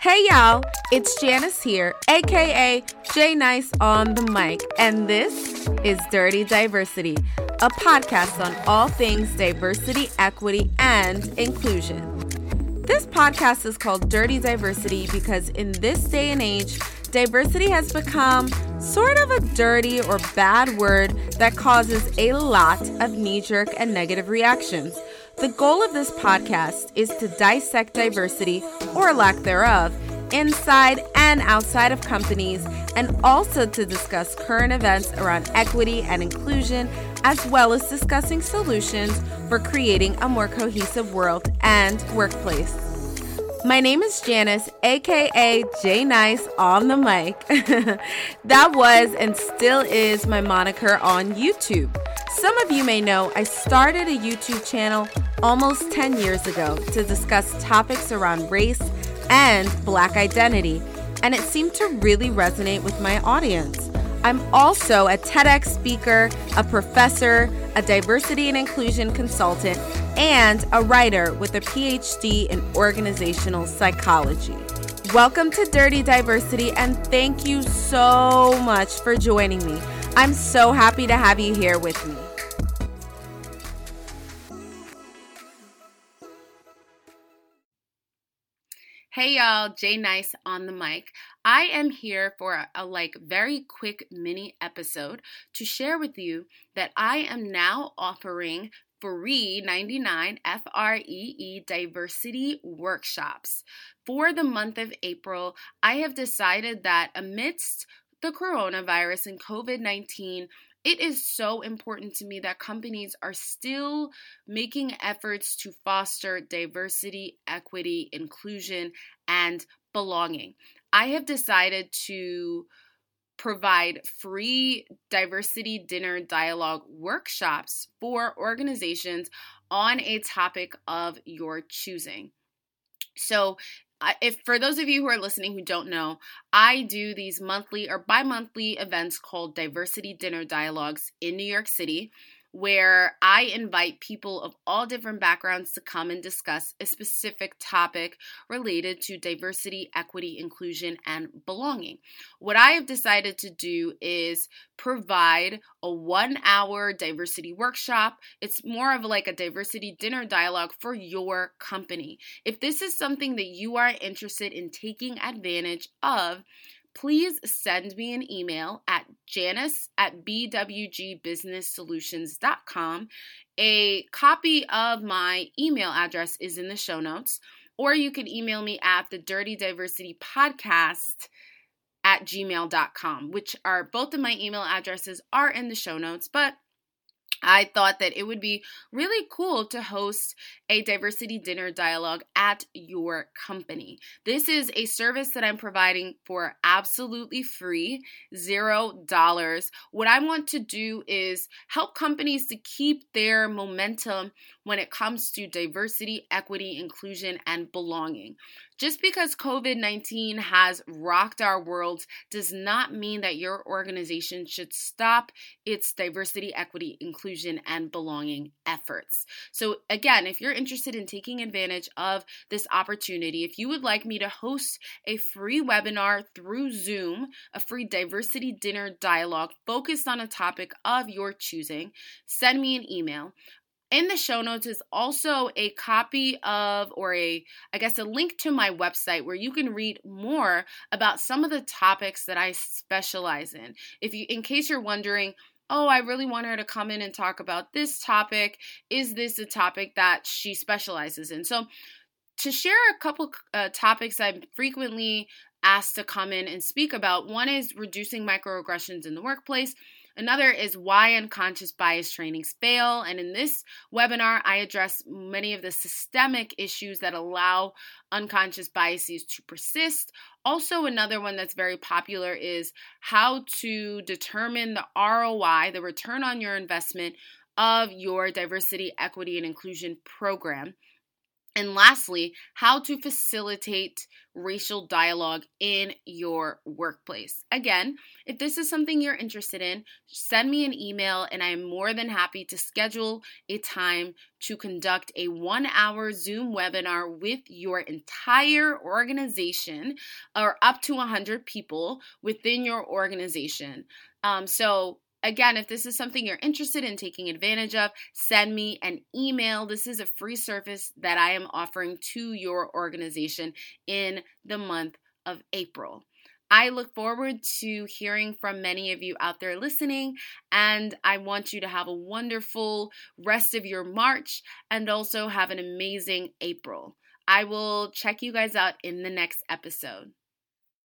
Hey y'all, it's Janice here, aka J Nice on the mic, and this is Dirty Diversity, a podcast on all things diversity, equity, and inclusion. This podcast is called Dirty Diversity because in this day and age, diversity has become sort of a dirty or bad word that causes a lot of knee jerk and negative reactions. The goal of this podcast is to dissect diversity, or lack thereof, inside and outside of companies, and also to discuss current events around equity and inclusion, as well as discussing solutions for creating a more cohesive world and workplace. My name is Janice, aka J Nice on the mic. that was and still is my moniker on YouTube. Some of you may know I started a YouTube channel almost 10 years ago to discuss topics around race and black identity, and it seemed to really resonate with my audience. I'm also a TEDx speaker, a professor, a diversity and inclusion consultant, and a writer with a PhD in organizational psychology. Welcome to Dirty Diversity, and thank you so much for joining me. I'm so happy to have you here with me. Hey y'all, J Nice on the mic. I am here for a, like very quick mini episode to share with you that I am now offering free 99 FREE diversity workshops. For the month of April, I have decided that amidst the coronavirus and COVID 19, it is so important to me that companies are still making efforts to foster diversity, equity, inclusion, and belonging. I have decided to provide free diversity dinner dialogue workshops for organizations on a topic of your choosing. So, if for those of you who are listening who don't know, I do these monthly or bi-monthly events called Diversity Dinner Dialogues in New York City where I invite people of all different backgrounds to come and discuss a specific topic related to diversity, equity, inclusion, and belonging. What I have decided to do is provide a one hour diversity workshop. It's more of like a diversity dinner dialogue for your company. If this is something that you are interested in taking advantage of, please send me an email at janice at bwgbusinesssolutions.com. A copy of my email address is in the show notes, or you can email me at the Dirty Diversity Podcast at gmail.com, which are both of my email addresses are in the show notes, but I thought that it would be really cool to host a diversity dinner dialogue at your company. This is a service that I'm providing for absolutely free, zero dollars. What I want to do is help companies to keep their momentum when it comes to diversity, equity, inclusion, and belonging. Just because COVID 19 has rocked our world does not mean that your organization should stop its diversity, equity, inclusion, and belonging efforts. So, again, if you're interested in taking advantage of this opportunity, if you would like me to host a free webinar through Zoom, a free diversity dinner dialogue focused on a topic of your choosing, send me an email in the show notes is also a copy of or a i guess a link to my website where you can read more about some of the topics that i specialize in if you in case you're wondering oh i really want her to come in and talk about this topic. Is this a topic that she specializes in? So to share a couple uh, topics i'm frequently asked to come in and speak about one is reducing microaggressions in the workplace Another is why unconscious bias trainings fail. And in this webinar, I address many of the systemic issues that allow unconscious biases to persist. Also, another one that's very popular is how to determine the ROI, the return on your investment of your diversity, equity, and inclusion program. And lastly, how to facilitate racial dialogue in your workplace. Again, if this is something you're interested in, send me an email and I am more than happy to schedule a time to conduct a one hour Zoom webinar with your entire organization or up to 100 people within your organization. Um, so, Again, if this is something you're interested in taking advantage of, send me an email. This is a free service that I am offering to your organization in the month of April. I look forward to hearing from many of you out there listening, and I want you to have a wonderful rest of your March and also have an amazing April. I will check you guys out in the next episode.